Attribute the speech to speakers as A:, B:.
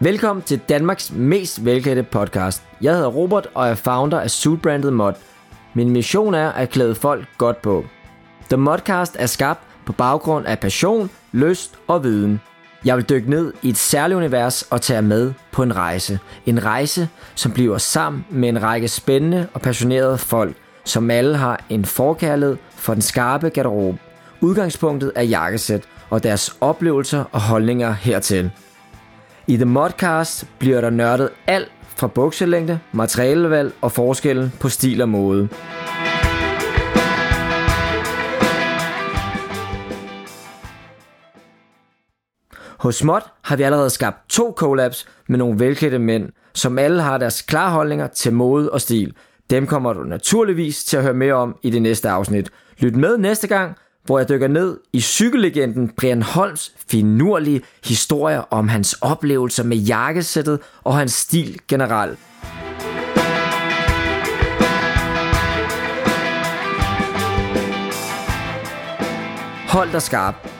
A: Velkommen til Danmarks mest velkendte podcast. Jeg hedder Robert og er founder af Suitbranded Mod. Min mission er at klæde folk godt på. The Modcast er skabt på baggrund af passion, lyst og viden. Jeg vil dykke ned i et særligt univers og tage med på en rejse. En rejse, som bliver sammen med en række spændende og passionerede folk, som alle har en forkærlighed for den skarpe garderobe. Udgangspunktet er jakkesæt og deres oplevelser og holdninger hertil. I The Modcast bliver der nørdet alt fra bukselængde, materialevalg og forskellen på stil og mode. Hos Mod har vi allerede skabt to collabs med nogle velklædte mænd, som alle har deres klare holdninger til mode og stil. Dem kommer du naturligvis til at høre mere om i det næste afsnit. Lyt med næste gang, hvor jeg dykker ned i cykellegenden Brian Holms finurlige historier om hans oplevelser med jakkesættet og hans stil generelt. Hold dig skarp.